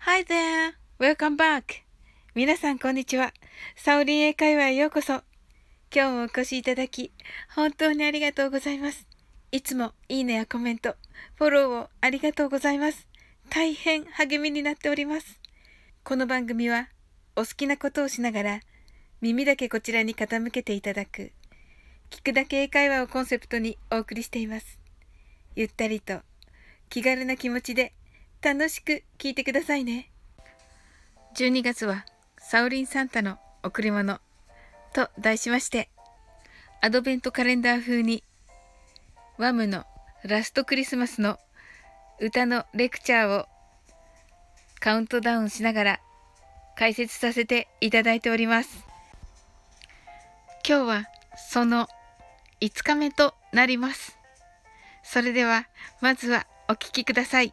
Hi there! Welcome back! 皆さんこんにちは。サオリン英会話へようこそ。今日もお越しいただき、本当にありがとうございます。いつもいいねやコメント、フォローをありがとうございます。大変励みになっております。この番組は、お好きなことをしながら、耳だけこちらに傾けていただく、聞くだけ英会話をコンセプトにお送りしています。ゆったりと、気軽な気持ちで、楽しく聞いてくださいね。12月はサウリンサンタの贈り物と題しまして、アドベントカレンダー風にワムのラストクリスマスの歌のレクチャーをカウントダウンしながら解説させていただいております。今日はその5日目となります。それではまずはお聴きください。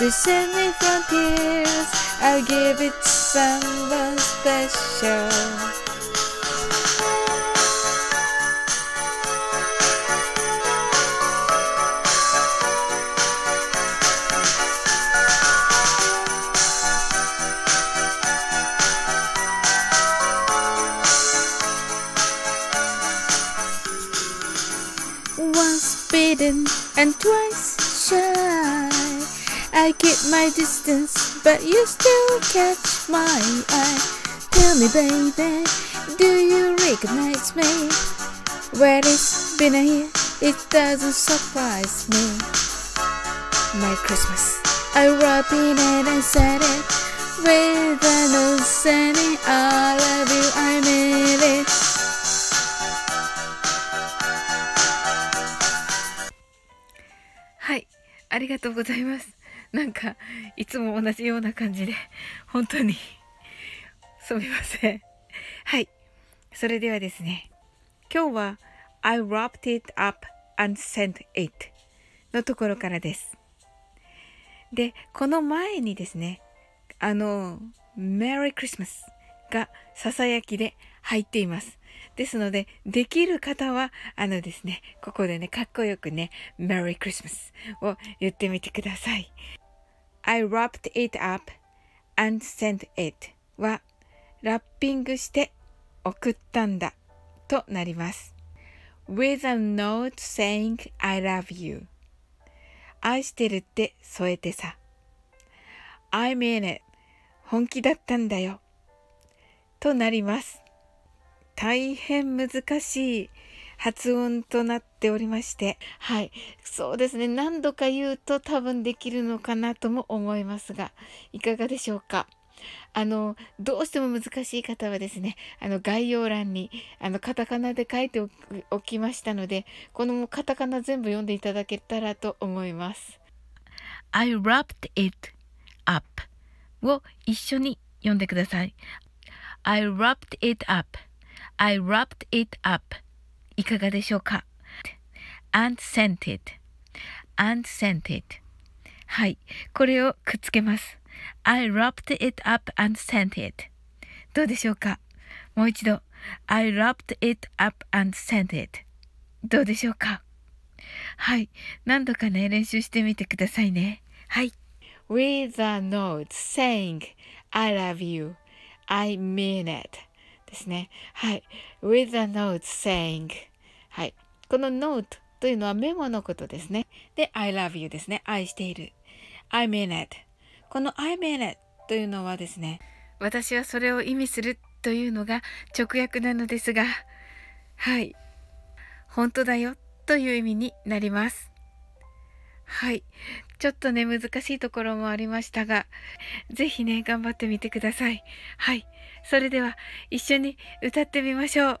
To save me from tears. I'll give it someone special. Once bitten and twice shy. I keep my distance, but you still catch my eye. Tell me, baby, do you recognize me? Well, it's been a year, it doesn't surprise me. My Christmas, I wrapped it and said it with an old saying, I love you, I mean it. はい、ありがとうございます。 なんか、いつも同じような感じで、本当にすみません。はい。それではですね、今日は I wrapped it up and sent it のところからです。で、この前にですね、あの、Merry Christmas がささやきで入っています。ですので、できる方は、あのですね、ここでね、かっこよくね、Merry Christmas を言ってみてください。I wrapped it up and sent it はラッピングして送ったんだとなります。with a note saying I love you 愛してるって添えてさ I mean it 本気だったんだよとなります。大変難しい発音となっておりまして、はい。そうですね。何度か言うと多分できるのかなとも思いますが、いかがでしょうか？あの、どうしても難しい方はですね、あの、概要欄に、あの、カタカナで書いておきましたので、このカタカナ全部読んでいただけたらと思います。I wrapped it up を一緒に読んでください。I wrapped it up.I wrapped it up. いかがでしょうか ?and sent it and sent it はい。これをくっつけます。I wrapped it up and sent it どうでしょうかもう一度。I wrapped it up and sent it どうでしょうかはい。何度かね、練習してみてくださいね。はい。With a note saying I love you. I mean it. ですね。はい。With a note saying はい。この note というのはメモのことですね。で、I love you ですね。愛している。I mean it。この I mean it というのはですね、私はそれを意味するというのが直訳なのですが、はい。本当だよという意味になります。はい。ちょっとね、難しいところもありましたが、ぜひね、頑張ってみてください。はい。それでは、一緒に歌ってみましょう。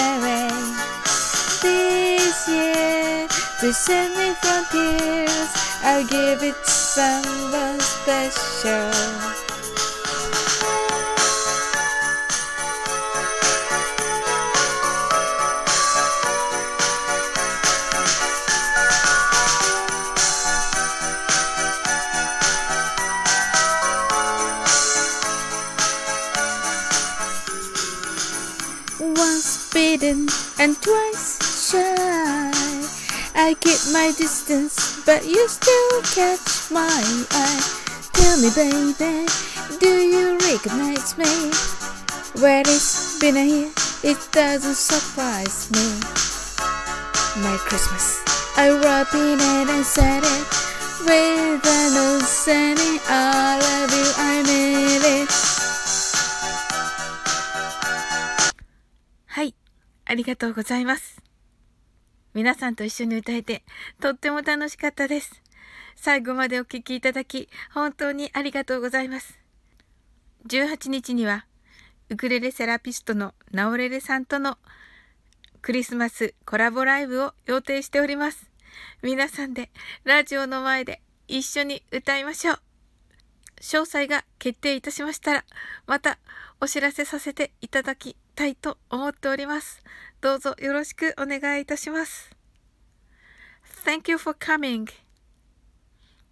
To send me from tears, I'll give it to someone special. Once bitten and twice shy. I keep my distance, but you still catch my eye. Tell me, baby, do you recognize me? Where it's been a year, it doesn't surprise me. My Christmas, I wrapped in it and said it. With an old saying, I love you, I made it. はい、ありがとうございます。 皆さんと一緒に歌えてとっても楽しかったです。最後までお聴きいただき本当にありがとうございます。18日にはウクレレセラピストのナオレレさんとのクリスマスコラボライブを予定しております。皆さんでラジオの前で一緒に歌いましょう。詳細が決定いたしましたらまたお知らせさせていただきたいと思っております。どうぞよろしくお願いいたします。Thank you for coming.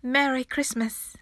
Merry Christmas.